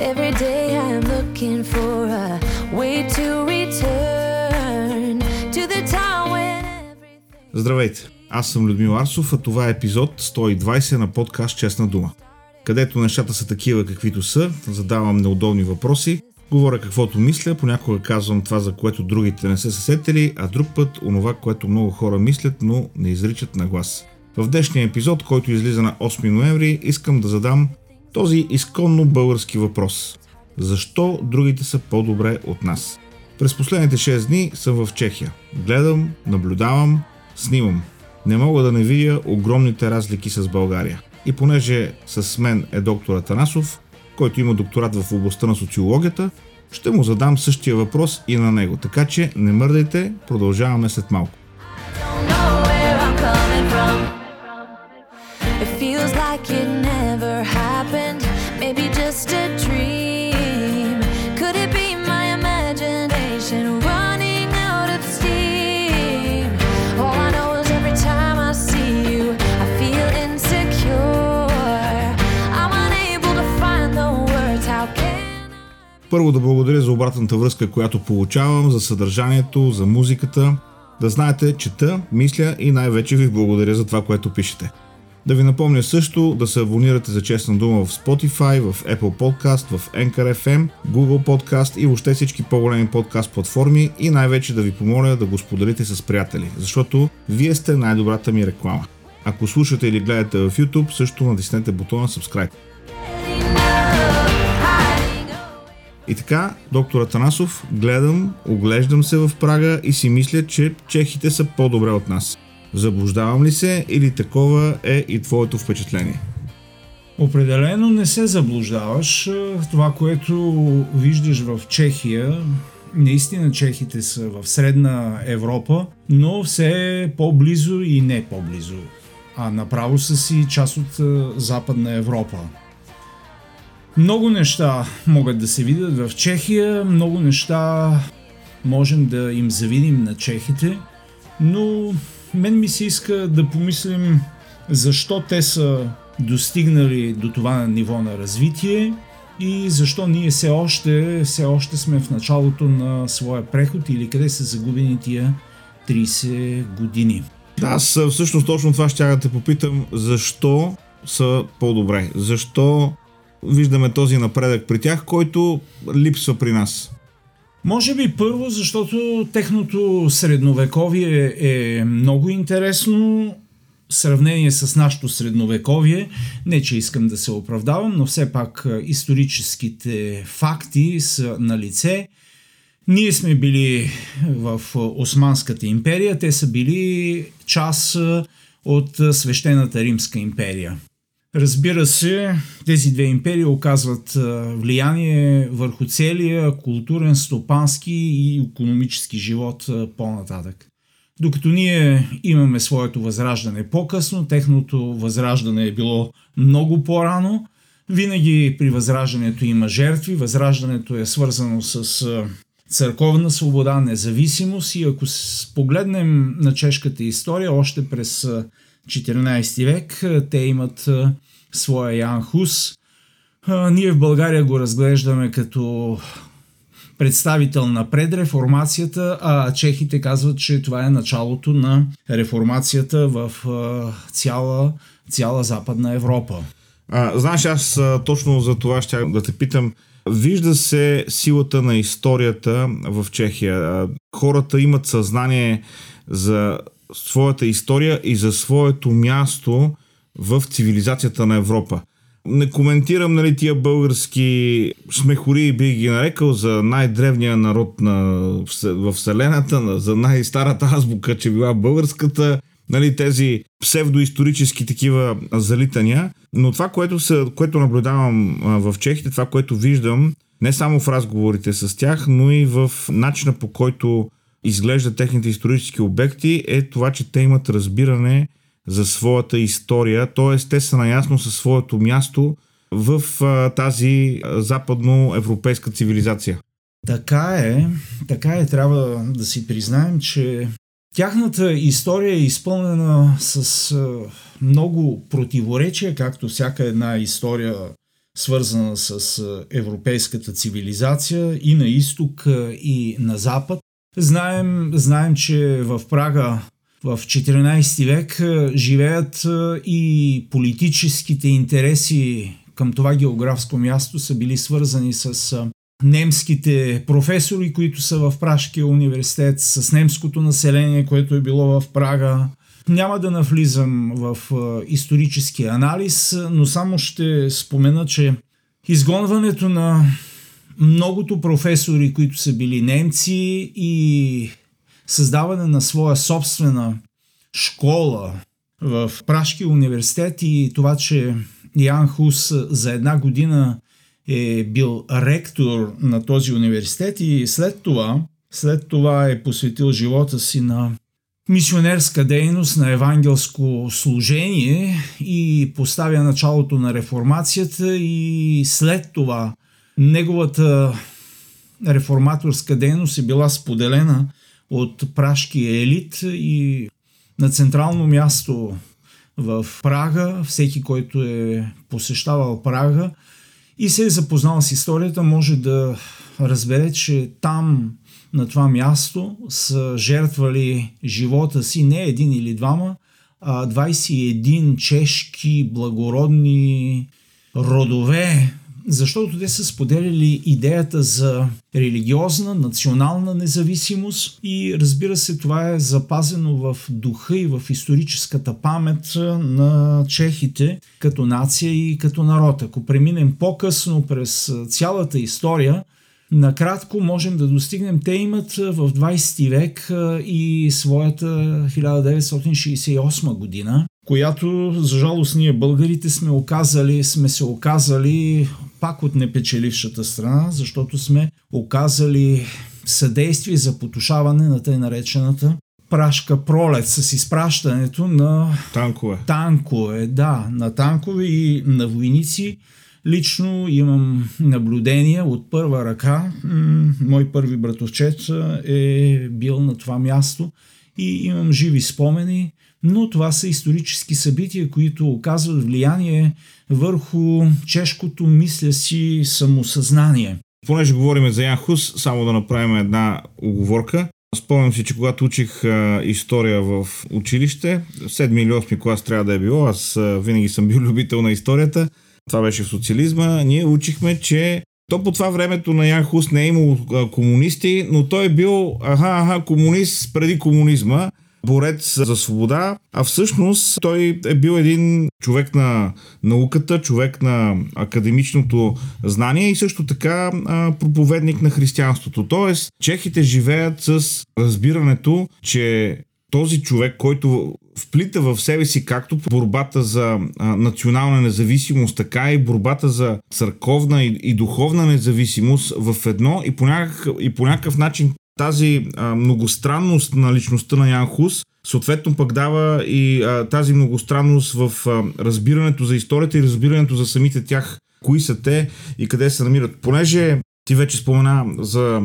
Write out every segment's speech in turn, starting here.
Every day I'm looking for a way to return to the time when everything. Здравейте! Аз съм Людмил Арсов, а това е епизод 120 на подкаст Честна дума. Където нещата са такива каквито са, задавам неудобни въпроси, говоря каквото мисля, понякога казвам това, за което другите не са се сетили, а друг път онова, което много хора мислят, но не изричат на глас. В днешния епизод, който излиза на 8 ноември, искам да задам този изконно български въпрос. Защо другите са по-добре от нас? През последните 6 дни съм в Чехия. Гледам, наблюдавам, снимам. Не мога да не видя огромните разлики с България. И понеже с мен е доктор Атанасов, който има докторат в областта на социологията, ще му задам същия въпрос и на него. Така че не мърдайте, продължаваме след малко. Първо да благодаря за обратната връзка, която получавам, за съдържанието, за музиката. Да знаете, чета, мисля и най-вече ви благодаря за това, което пишете. Да ви напомня също да се абонирате за честна дума в Spotify, в Apple Podcast, в Anchor FM, Google Podcast и въобще всички по-големи подкаст платформи и най-вече да ви помоля да го споделите с приятели, защото вие сте най-добрата ми реклама. Ако слушате или гледате в YouTube, също натиснете бутона Subscribe. И така, доктор Атанасов, гледам, оглеждам се в Прага и си мисля, че чехите са по-добре от нас. Заблуждавам ли се или такова е и твоето впечатление? Определено не се заблуждаваш. Това, което виждаш в Чехия, наистина чехите са в средна Европа, но все по-близо и не по-близо. А направо са си част от Западна Европа. Много неща могат да се видят в Чехия, много неща можем да им завидим на чехите, но мен ми се иска да помислим защо те са достигнали до това ниво на развитие и защо ние все още, все още сме в началото на своя преход или къде са загубени тия 30 години. Аз всъщност точно това ще да те попитам. Защо са по-добре? Защо виждаме този напредък при тях, който липсва при нас? Може би първо, защото техното средновековие е много интересно в сравнение с нашето средновековие. Не, че искам да се оправдавам, но все пак историческите факти са на лице. Ние сме били в Османската империя, те са били част от Свещената Римска империя. Разбира се, тези две империи оказват влияние върху целия културен, стопански и економически живот по-нататък. Докато ние имаме своето възраждане по-късно, техното възраждане е било много по-рано. Винаги при възраждането има жертви. Възраждането е свързано с църковна свобода, независимост и ако погледнем на чешката история, още през 14 век а, те имат а, своя Ян Хус. А, Ние в България го разглеждаме като представител на предреформацията, а чехите казват, че това е началото на реформацията в цяла, цяла Западна Европа. А, знаеш, аз точно за това ще да те питам. Вижда се силата на историята в Чехия. Хората имат съзнание за своята история и за своето място в цивилизацията на Европа. Не коментирам нали, тия български смехори, бих ги нарекал, за най-древния народ на, в Вселената, на- за най-старата азбука, че била българската, нали, тези псевдоисторически такива залитания. Но това, което, са, което наблюдавам в чехите, това, което виждам, не само в разговорите с тях, но и в начина по който изглеждат техните исторически обекти, е това, че те имат разбиране за своята история, т.е. те са наясно със своето място в а, тази западноевропейска цивилизация. Така е, така е, трябва да си признаем, че тяхната история е изпълнена с а, много противоречия, както всяка една история свързана с европейската цивилизация и на изток, и на запад. Знаем, знаем че в Прага в 14 век живеят и политическите интереси към това географско място са били свързани с немските професори, които са в Пражкия университет, с немското население, което е било в Прага. Няма да навлизам в исторически анализ, но само ще спомена, че изгонването на многото професори, които са били немци и създаване на своя собствена школа в Пражкия университет и това, че Ян Хус за една година е бил ректор на този университет и след това, след това е посветил живота си на мисионерска дейност, на евангелско служение и поставя началото на реформацията и след това неговата реформаторска дейност е била споделена от прашкия елит и на централно място в Прага, всеки, който е посещавал Прага и се е запознал с историята, може да разбере, че там на това място са жертвали живота си не един или двама, а 21 чешки благородни родове защото те са споделяли идеята за религиозна, национална независимост и разбира се това е запазено в духа и в историческата памет на чехите като нация и като народ. Ако преминем по-късно през цялата история, Накратко можем да достигнем, те имат в 20 век и своята 1968 година, която, за жалост, ние българите сме, оказали, сме се оказали пак от непечелившата страна, защото сме оказали съдействие за потушаване на тъй наречената прашка пролет с изпращането на танкове. Танкове, да, на танкове и на войници. Лично имам наблюдения от първа ръка. Мой първи братовчет е бил на това място и имам живи спомени но това са исторически събития, които оказват влияние върху чешкото мисля си самосъзнание. Понеже говорим за Ян Хус, само да направим една оговорка. Спомням си, че когато учих а, история в училище, 7 или 8 клас трябва да е било, аз а, винаги съм бил любител на историята, това беше в социализма, ние учихме, че то по това времето на Ян Хус не е имало комунисти, но той е бил аха, аха, комунист преди комунизма борец за свобода, а всъщност той е бил един човек на науката, човек на академичното знание и също така проповедник на християнството. Тоест, чехите живеят с разбирането, че този човек, който вплита в себе си както борбата за национална независимост, така и борбата за църковна и, и духовна независимост в едно и по някакъв, и по някакъв начин тази а, многостранност на личността на Ян Хус съответно пък дава и а, тази многостранност в а, разбирането за историята и разбирането за самите тях, кои са те и къде се намират. Понеже ти вече спомена за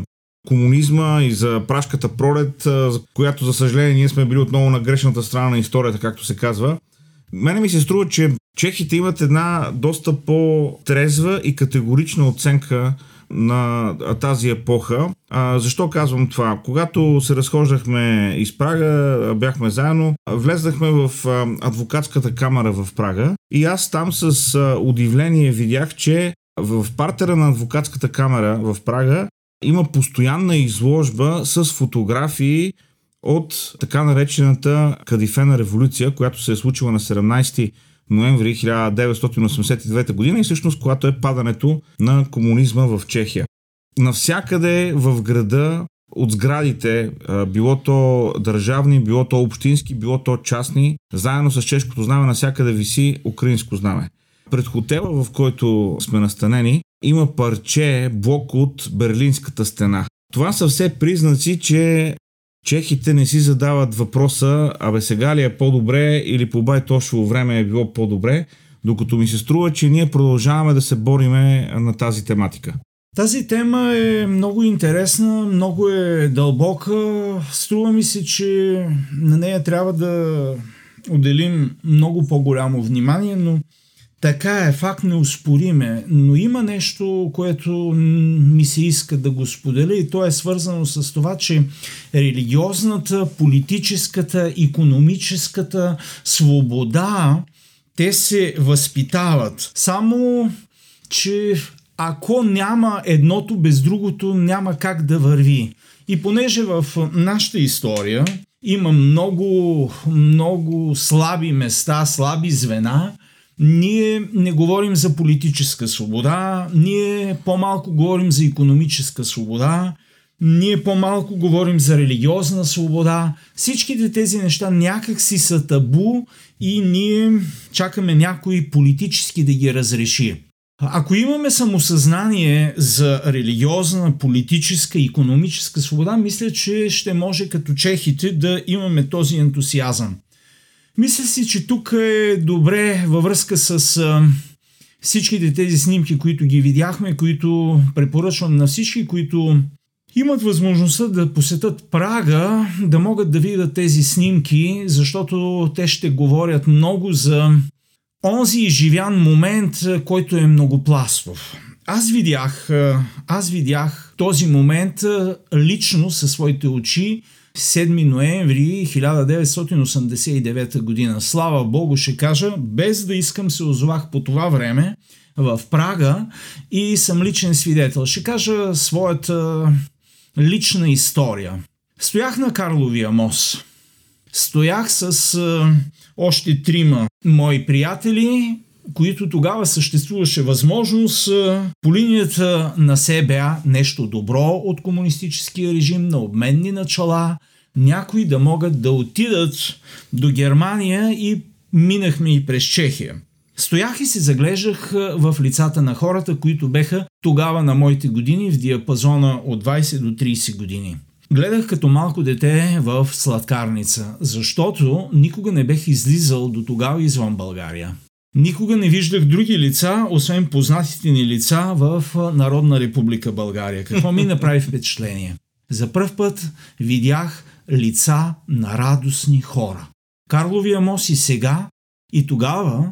комунизма и за прашката пролет, за която за съжаление ние сме били отново на грешната страна на историята, както се казва. Мене ми се струва, че чехите имат една доста по-трезва и категорична оценка на тази епоха. А, защо казвам това? Когато се разхождахме из Прага, бяхме заедно, влезнахме в адвокатската камера в Прага и аз там с удивление видях, че в партера на адвокатската камера в Прага има постоянна изложба с фотографии от така наречената Кадифена революция, която се е случила на 17 ноември 1989 година и всъщност когато е падането на комунизма в Чехия. Навсякъде в града от сградите, било то държавни, било то общински, било то частни, заедно с чешкото знаме навсякъде виси украинско знаме. Пред хотела, в който сме настанени, има парче, блок от Берлинската стена. Това са все признаци, че Чехите не си задават въпроса, абе сега ли е по-добре или по байтошово време е било по-добре, докато ми се струва, че ние продължаваме да се бориме на тази тематика. Тази тема е много интересна, много е дълбока. Струва ми се, че на нея трябва да отделим много по-голямо внимание, но Така е, факт неуспориме, но има нещо, което ми се иска да го споделя и то е свързано с това, че религиозната, политическата, економическата свобода, те се възпитават. Само, че ако няма едното без другото, няма как да върви. И понеже в нашата история има много, много слаби места, слаби звена, ние не говорим за политическа свобода, ние по-малко говорим за економическа свобода, ние по-малко говорим за религиозна свобода. Всичките тези неща някак си са табу и ние чакаме някой политически да ги разреши. Ако имаме самосъзнание за религиозна, политическа и економическа свобода, мисля, че ще може като чехите да имаме този ентусиазъм. Мисля си, че тук е добре във връзка с а, всичките тези снимки, които ги видяхме, които препоръчвам на всички, които имат възможността да посетят Прага, да могат да видят тези снимки, защото те ще говорят много за онзи изживян момент, който е многопластов. Аз видях, аз видях този момент лично със своите очи 7 ноември 1989 година. Слава Богу, ще кажа, без да искам се озовах по това време в Прага и съм личен свидетел. Ще кажа своята лична история. Стоях на Карловия мост. Стоях с още трима мои приятели, които тогава съществуваше възможност а, по линията на СБА нещо добро от комунистическия режим, на обменни начала, някои да могат да отидат до Германия и минахме и през Чехия. Стоях и се заглеждах в лицата на хората, които беха тогава на моите години в диапазона от 20 до 30 години. Гледах като малко дете в сладкарница, защото никога не бех излизал до тогава извън България. Никога не виждах други лица, освен познатите ни лица в Народна република България. Какво ми направи впечатление? За първ път видях лица на радостни хора. Карловия мост и сега, и тогава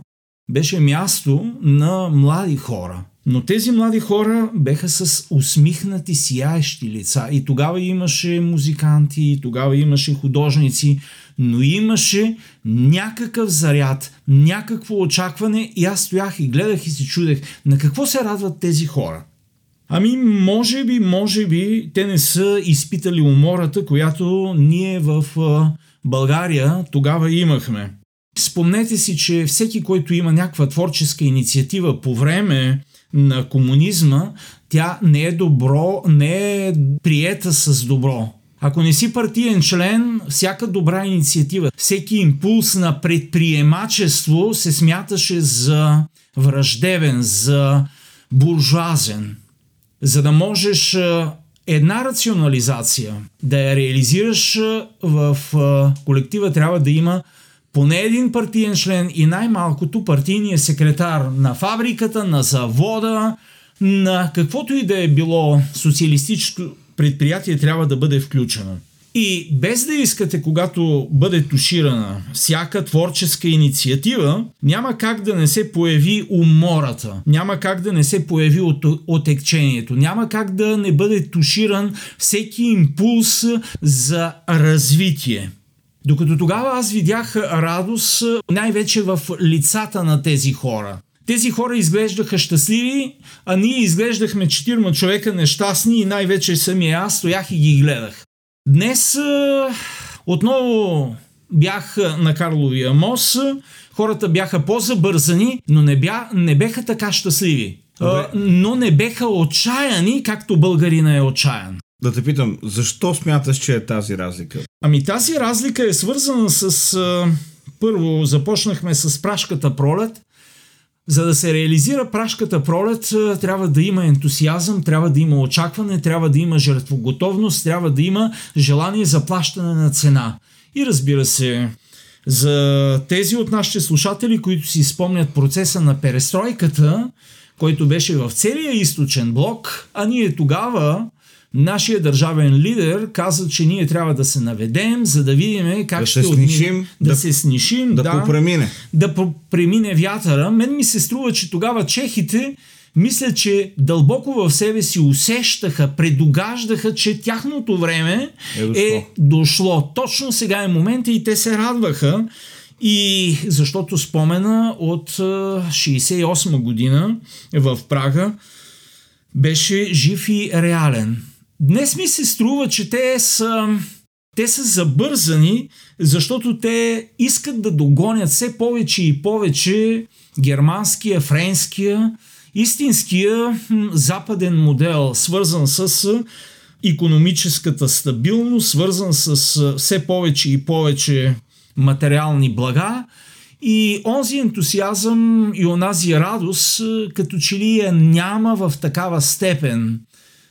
беше място на млади хора. Но тези млади хора беха с усмихнати, сияещи лица. И тогава имаше музиканти, и тогава имаше художници, но имаше някакъв заряд, някакво очакване и аз стоях и гледах и се чудех на какво се радват тези хора. Ами, може би, може би, те не са изпитали умората, която ние в България тогава имахме. Спомнете си, че всеки, който има някаква творческа инициатива по време на комунизма, тя не е добро, не е приета с добро. Ако не си партиен член, всяка добра инициатива, всеки импулс на предприемачество се смяташе за враждебен, за буржуазен. За да можеш една рационализация да я реализираш в колектива, трябва да има поне един партиен член и най-малкото партийния секретар на фабриката, на завода, на каквото и да е било социалистическо предприятие трябва да бъде включено. И без да искате, когато бъде туширана всяка творческа инициатива, няма как да не се появи умората, няма как да не се появи от, отекчението, няма как да не бъде туширан всеки импулс за развитие. Докато тогава аз видях радост най-вече в лицата на тези хора. Тези хора изглеждаха щастливи, а ние изглеждахме четирма човека нещастни и най-вече самия аз стоях и ги гледах. Днес отново бях на Карловия мост, хората бяха по-забързани, но не, бя, не беха така щастливи. А, но не беха отчаяни, както българина е отчаян. Да те питам, защо смяташ, че е тази разлика? Ами тази разлика е свързана с... А, първо започнахме с прашката пролет. За да се реализира прашката пролет, трябва да има ентусиазъм, трябва да има очакване, трябва да има жертвоготовност, трябва да има желание за плащане на цена. И разбира се, за тези от нашите слушатели, които си спомнят процеса на перестройката, който беше в целия източен блок, а ние тогава нашия държавен лидер каза, че ние трябва да се наведем, за да видим как Да ще се снишим, да, да- се снишим, да да, попремине. да по- премине вятъра. Мен ми се струва, че тогава чехите мисля, че дълбоко в себе си усещаха, предугаждаха, че тяхното време Е дошло. е дошло. Точно сега е момента и те се радваха. И защото спомена от а, 68 година в Прага беше жив и реален. Dnes ми се струва, че те са, те са забързани, защото те искат да догонят все повече и повече германския, френския, истинския западен модел, свързан с економическата стабилност, свързан с все повече и повече материални блага. И онзи ентусиазъм и онази радост, като че ли я няма в такава степен,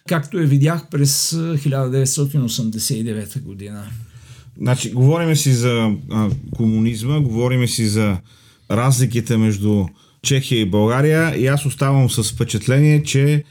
както я видях през а, 1989 година. Значи, говориме си за а, комунизма, говориме си за разликите между Чехия и България и аз оставам с впечатление, че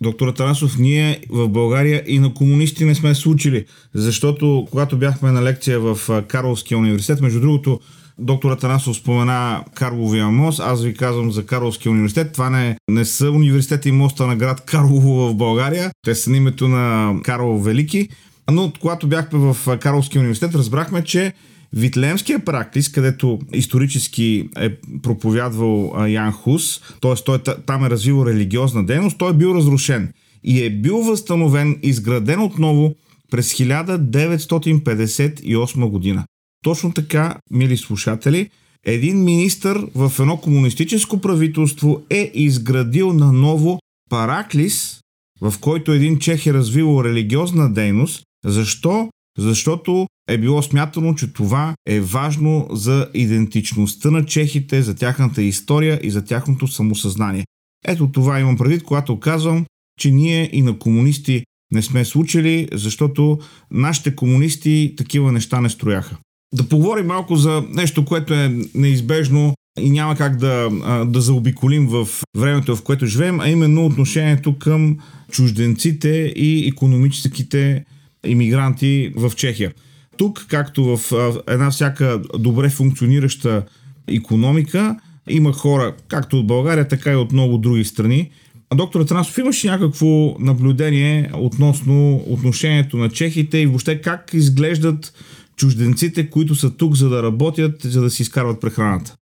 доктор Тарасов, ние в България и на комунисти не сме се учили, защото когато бяхме на лекция в Карловския университет, между другото, доктор Атанасов спомена Карловия мост, аз ви казвам за Карловския университет. Това не, не са университети и моста на град Карлово в България. Те са на името на Карл Велики. Но когато бяхме в Карловския университет, разбрахме, че Витлеемския практис, където исторически е проповядвал Ян Хус, т.е. той та- там е развил религиозна дейност, той е бил разрушен и е бил възстановен, изграден отново през 1958 година. Точно така, мили слушатели, един министър в едно комунистическо правителство е изградил наново Параклис, в който един чех е развил религиозна дейност. Защо? Защото е било смятано, че това е важно за идентичността на чехите, за тяхната история и за тяхното самосъзнание. Ето това имам предвид, когато казвам, че ние и на комунисти не сме случили, защото нашите комунисти такива неща не строяха. Да поговорим малко за нещо, което е неизбежно и няма как да, да заобиколим в времето, в което живеем, а именно отношението към чужденците и економическите иммигранти в Чехия. Тук, както в една всяка добре функционираща економика, има хора, както от България, така и от много други страни. А доктор Атанасов, имаш ли някакво наблюдение относно отношението на чехите и въобще как изглеждат чужденците, които са тук за да работят, за да си изкарват прехраната?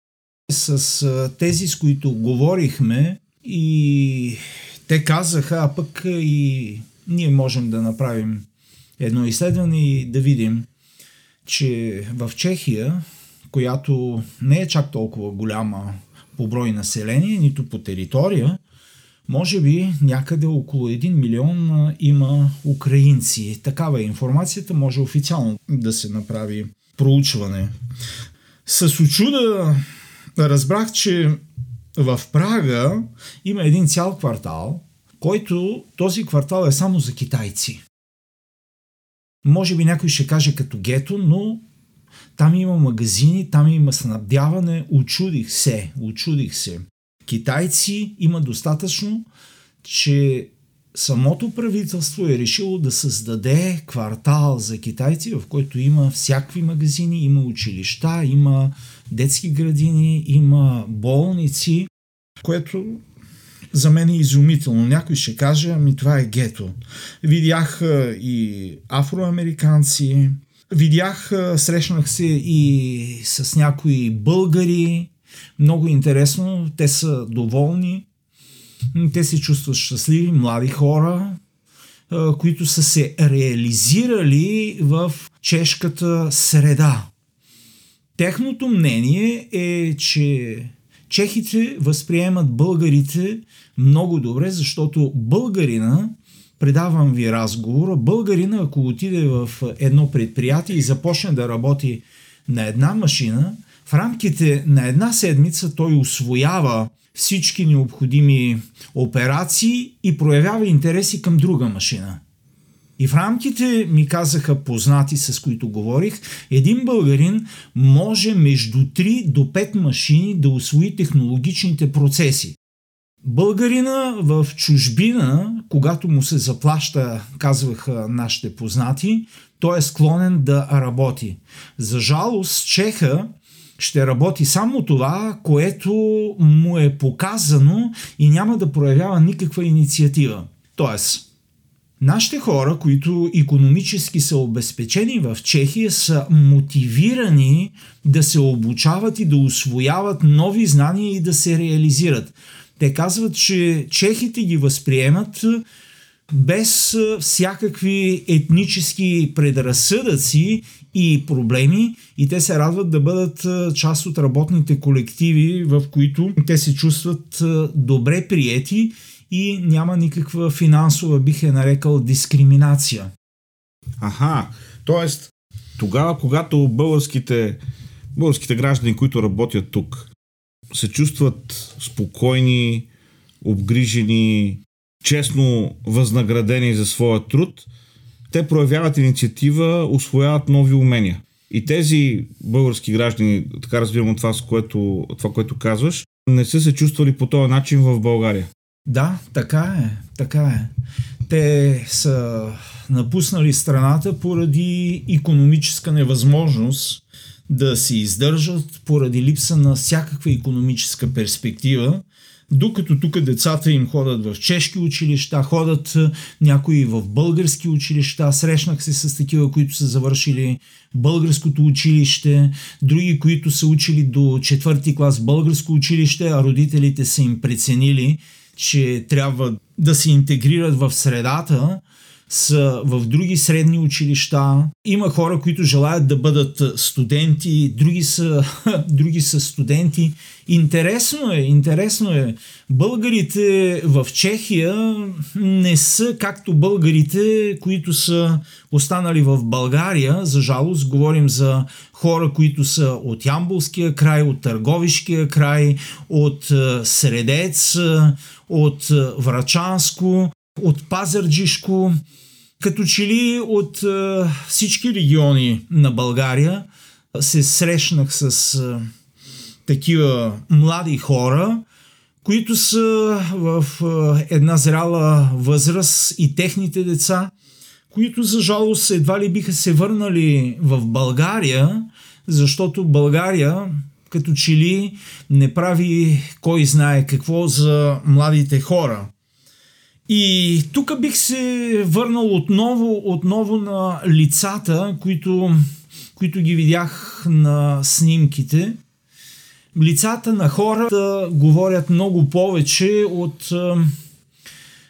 С тези, с които говорихме и те казаха, а пък и ние можем да направим едно изследване и да видим, че в Чехия, която не е чак толкова голяма по брой население, нито по територия, може би някъде около 1 милион има украинци. Такава е информацията, може официално да се направи проучване. С очуда разбрах, че в Прага има един цял квартал, който този квартал е само за китайци. Може би някой ще каже като гето, но там има магазини, там има снабдяване. Очудих се, очудих се. Китайци има достатъчно, че самото правителство е решило да създаде квартал за китайци, в който има всякакви магазини, има училища, има детски градини, има болници, което за мен е изумително. Някой ще каже, ами това е гето. Видях и афроамериканци, видях, срещнах се и с някои българи. Много интересно, те са доволни. Те се чувстват щастливи, млади хора, които са се реализирали в чешката среда. Техното мнение е, че чехите възприемат българите много добре, защото българина, предавам ви разговора, българина, ако отиде в едно предприятие и започне да работи на една машина, в рамките на една седмица той освоява всички необходими операции и проявява интереси към друга машина. И в рамките ми казаха познати, с които говорих, един българин може между 3 до 5 машини да освои технологичните процеси. Българина в чужбина, когато му се заплаща, казваха нашите познати, той е склонен да работи. За жалост, Чеха ще работи само това, което му е показано и няма да проявява никаква инициатива. Тоест, Нашите хора, които економически са обезпечени в Чехия, са мотивирани да се обучават и да освояват нови знания и да се реализират. Те казват, че чехите ги възприемат без всякакви етнически предразсъдъци и проблеми и те се радват да бъдат част от работните колективи, в които те се чувстват добре приети и няма никаква финансова, бих е нарекал, дискриминация. Аха, т.е. тогава, когато българските, българските граждани, които работят тук, се чувстват спокойни, обгрижени, честно възнаградени за своя труд, те проявяват инициатива, освояват нови умения. И тези български граждани, така разбирам от това, което, това, което казваш, не са се чувствали по този начин в България. Да, така е, така е. Те са напуснали страната поради економическа невъзможност да се издържат, поради липса на всякаква економическа перспектива, докато тук децата им ходят в чешки училища, ходят някои в български училища, срещнах се с такива, които са завършили българското училище, други, които са учили до четвърти клас българско училище, а родителите са им преценили, че трябва да се интегрират в средата, са в други средни училища. Има хора, които желаят да бъдат студенти, други са, други са студенти. Интересно е, интересно е. Българите в Чехия не са както българите, които са останали в България. За жалост, говорим за хора, които са от Ямбулския край, от Търговишкия край, от Средец, от Врачанско, от Пазарджишко, като че ли от е, всички региони на България се срещнах с е, такива млади хора, които са в е, една зряла възраст и техните деца, които за жалост едва ли биха се върнали в България, защото България като че ли не прави кой знае какво за младите хора. И тук бих се върнал отново, отново на лицата, които, които ги видях на снимките. Лицата на хората говорят много повече от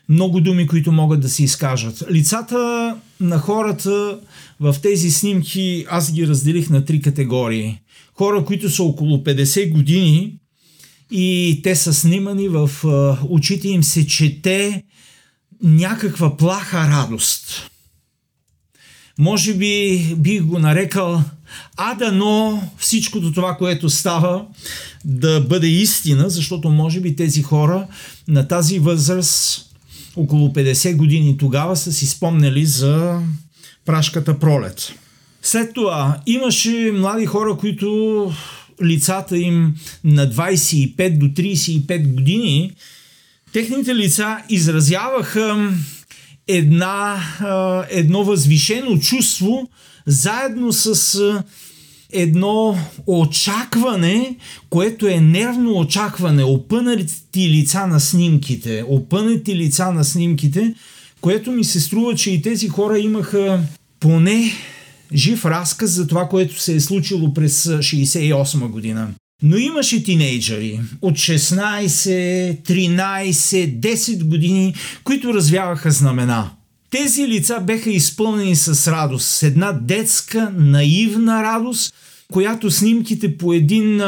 много думи, които могат да се изкажат. Лицата на хората в тези снимки аз ги разделих на три категории. Хора, които са около 50 години и те са снимани в очите им се чете някаква плаха радост. Може би бих го нарекал а всичкото това, което става, да бъде истина, защото може би тези хора на тази възраст, около 50 години тогава, са си спомнели за прашката пролет. След това имаше млади хора, които лицата им на 25 до 35 години техните лица изразяваха една, едно възвишено чувство, заедно с едно очакване, което е нервно очакване, опънати лица на снимките, опънати лица на снимките, което ми се струва, че и тези хора имаха поне жив разказ за това, което се е случило през 68 година. Но имаше тинейджери от 16, 13, 10 години, които развяваха знамена. Тези лица беха изпълнени с радост, с една детска, наивна радост, която снимките по един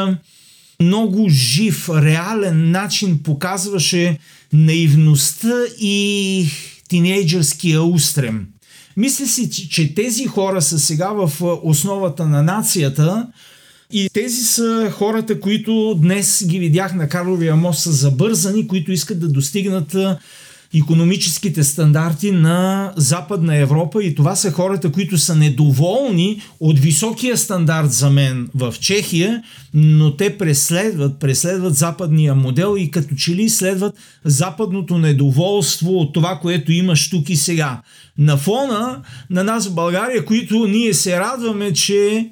много жив, реален начин показваше наивността и тинейджърския устрем. Мисля си, че тези хора са сега в основата на нацията и тези са хората, които днес ги видях на Карловия мост са забързани, които искат да достигнат економическите стандарти на Западна Европа и това са хората, които са недоволни от високия стандарт за мен в Чехия, но те преследват, преследват западния модел и като че ли следват западното недоволство от това, което имаш тук и сега. На фона на нас в България, които ние се радваме, че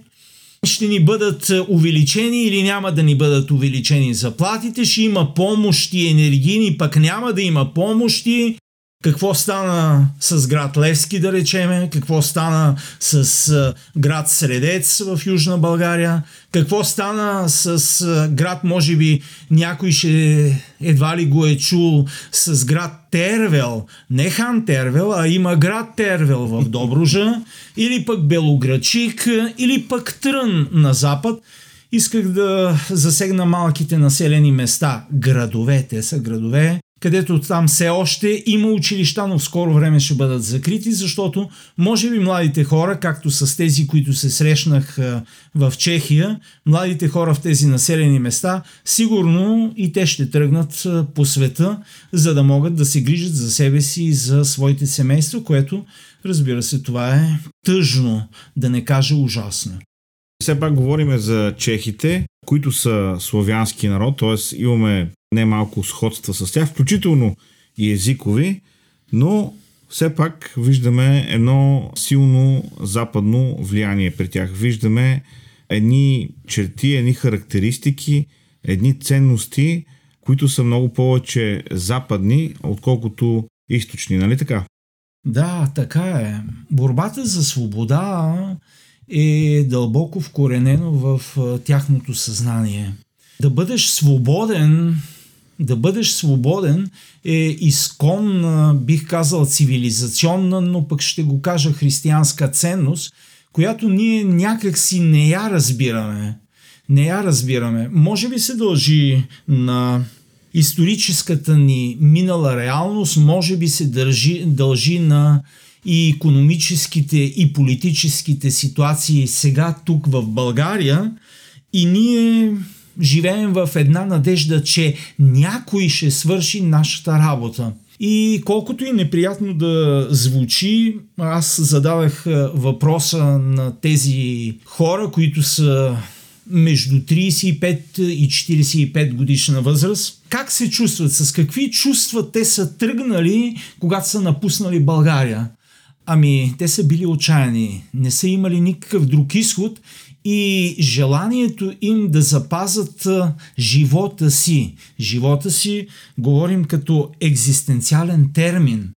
ще ни бъдат увеличени или няма да ни бъдат увеличени заплатите, ще има помощи енергийни, пък няма да има помощи. Какво стана с град Левски, да речеме? Какво стана с град Средец в Южна България? Какво стана с град, може би някой ще едва ли го е чул, с град Тервел? Не хан Тервел, а има град Тервел в Добружа, или пък Белограчик, или пък Трън на запад. Исках да засегна малките населени места. Градове, те са градове, където там все още има училища, но в скоро време ще бъдат закрити, защото може би младите хора, както с тези, които се срещнах в Чехия, младите хора в тези населени места, сигурно и те ще тръгнат по света, за да могат да се грижат за себе си и за своите семейства, което, разбира се, това е тъжно, да не кажа ужасно. Все пак говорим за чехите, които са славянски народ, т.е. имаме немалко сходства с тях, включително и езикови, но все пак виждаме едно силно западно влияние при тях. Виждаме едни черти, едни характеристики, едни ценности, които са много повече западни, отколкото източни, нали така? Да, така е. Борбата за свобода е дълбоко вкоренено в тяхното съзнание. Да бъдеш свободен да бъдеш свободен е изконна, бих казал, цивилизационна, но пък ще го кажа християнска ценност, която ние някак си не я разбираме. Не я разбираме. Може би се дължи на историческата ни минала реалност, може би се дължи, дължи на и економическите и политическите ситуации сега тук в България и ние живеем в една надежда, че някой ще свърши нашата работа. И колкото и неприятно да звучи, аз задавах въпроса на тези хора, които са между 35 и 45 годишна възраст. Как се чувстват? С какви чувства те са тръгнали, когато са напуснали България? Ами, те са били отчаяни, не са имали никакъв друг изход и желанието им да запазат живота си. Живота си говорим като екзистенциален термин.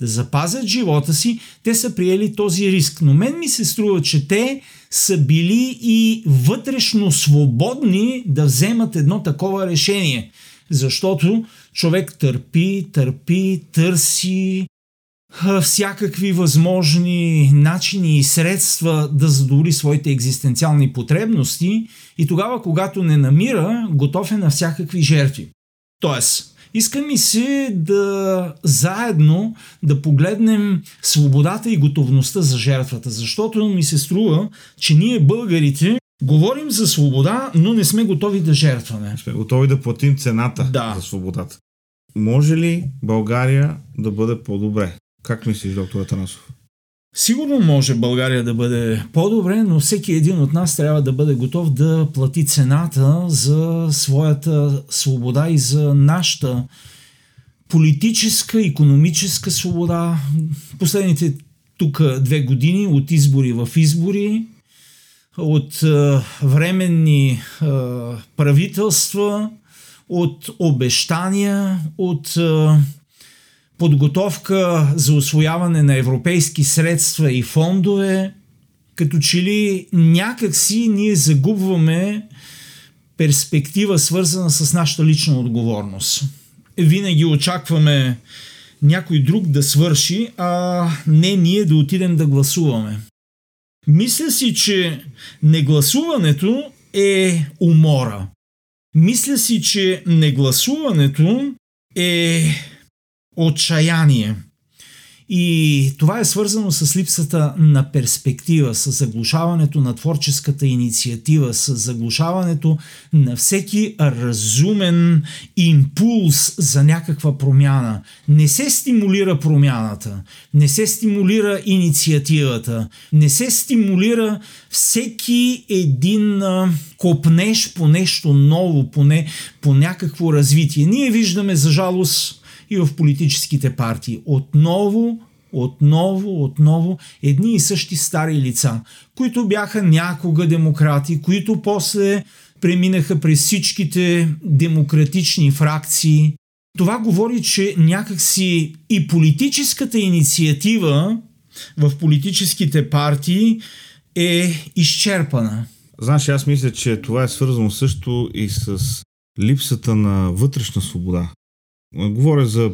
Да запазят живота си, те са приели този риск. Но мен ми се струва, че те са били и вътрешно свободни да вземат едно такова решение. Защото човек търпи, търпи, търси, всякакви възможни начини и средства да задоволи своите екзистенциални потребности и тогава, когато не намира, готов е на всякакви жертви. Тоест, иска ми се да заедно да погледнем свободата и готовността за жертвата, защото ми се струва, че ние българите говорим за свобода, но не сме готови да жертваме. Сме готови да платим цената да. за свободата. Може ли България да бъде по-добре? Как мислиш, доктор Атанасов? Сигурно може България да бъде по-добре, но всеки един от нас трябва да бъде готов да плати цената за своята свобода и за нашата политическа, економическа свобода. Последните тук две години от избори в избори, от е, временни е, правителства, от обещания, от е, подготовка за освояване на европейски средства и фондове, като че ли някакси ние загубваме перспектива, свързана с нашата лична отговорност. Винаги очакваме някой друг да свърши, а не ние да отидем да гласуваме. Мисля си, че негласуването е умора. Мисля си, че негласуването е отчаяние. И това е свързано с липсата на перспектива, с заглушаването на творческата инициатива, с заглушаването на всеки разумен импулс за някаква промяна. Не се стимулира промяната, не се стимулира инициативата, не се стимулира всеки един копнеш по нещо ново, поне по някакво развитие. Ние виждаме, за жалост, и в политическите партии. Отново, отново, отново едни и същи стари лица, които бяха някога демократи, които после преминаха през всичките демократични фракции. Това говори, че някакси и политическата инициатива в политическите партии е изчерпана. Знаеш, аз мисля, че това е свързано също и с липсата на вътрешна свобода. Говоря за,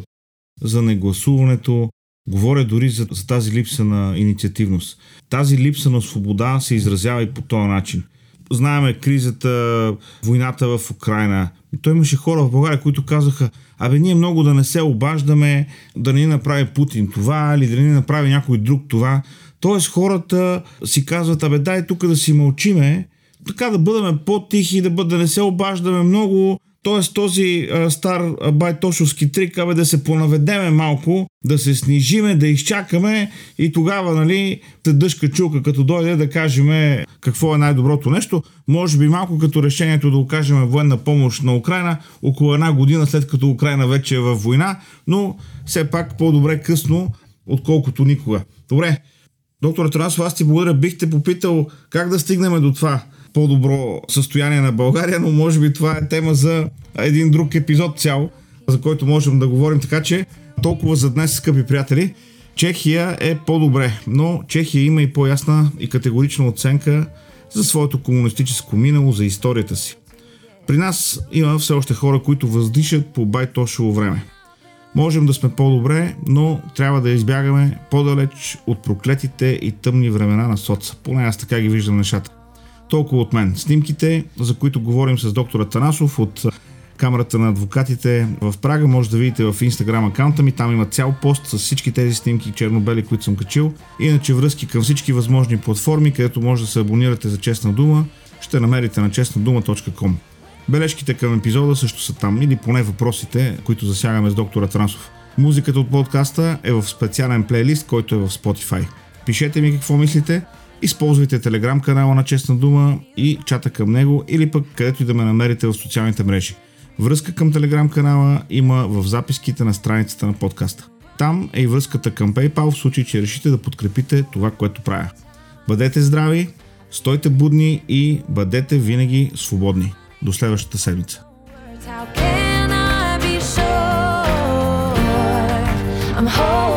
за негласуването, говоря дори за, за тази липса на инициативност. Тази липса на свобода се изразява и по този начин. Знаеме кризата, войната в Украина. Той имаше хора в България, които казаха, абе ние много да не се обаждаме, да не ни направи Путин това или да не ни направи някой друг това. Тоест хората си казват, абе дай тук да си мълчиме, така да бъдем по-тихи, да, бъд, да не се обаждаме много, Тоест този а, стар байтошовски трик, абе да се понаведеме малко, да се снижиме, да изчакаме и тогава, нали, те дъжка чулка, като дойде да кажем какво е най-доброто нещо. Може би малко като решението да окажем военна помощ на Украина, около една година след като Украина вече е във война, но все пак по-добре късно, отколкото никога. Добре, доктор Атанасов, аз ти благодаря. Бихте попитал как да стигнем до това по-добро състояние на България, но може би това е тема за един друг епизод цял, за който можем да говорим. Така че толкова за днес, скъпи приятели. Чехия е по-добре, но Чехия има и по-ясна и категорична оценка за своето комунистическо минало, за историята си. При нас има все още хора, които въздишат по байтошово време. Можем да сме по-добре, но трябва да избягаме по-далеч от проклетите и тъмни времена на соца. Поне аз така ги виждам нещата. Толкова от мен. Снимките, за които говорим с доктора Танасов от Камерата на адвокатите в Прага, може да видите в инстаграм акаунта ми. Там има цял пост с всички тези снимки черно-бели, които съм качил. Иначе връзки към всички възможни платформи, където може да се абонирате за Честна дума, ще намерите на честнадума.com. Бележките към епизода също са там, или поне въпросите, които засягаме с доктора Трансов. Музиката от подкаста е в специален плейлист, който е в Spotify. Пишете ми какво мислите, използвайте телеграм канала на Честна дума и чата към него или пък където и да ме намерите в социалните мрежи. Връзка към телеграм канала има в записките на страницата на подкаста. Там е и връзката към PayPal в случай, че решите да подкрепите това, което правя. Бъдете здрави, стойте будни и бъдете винаги свободни. До следващата седмица. I'm holding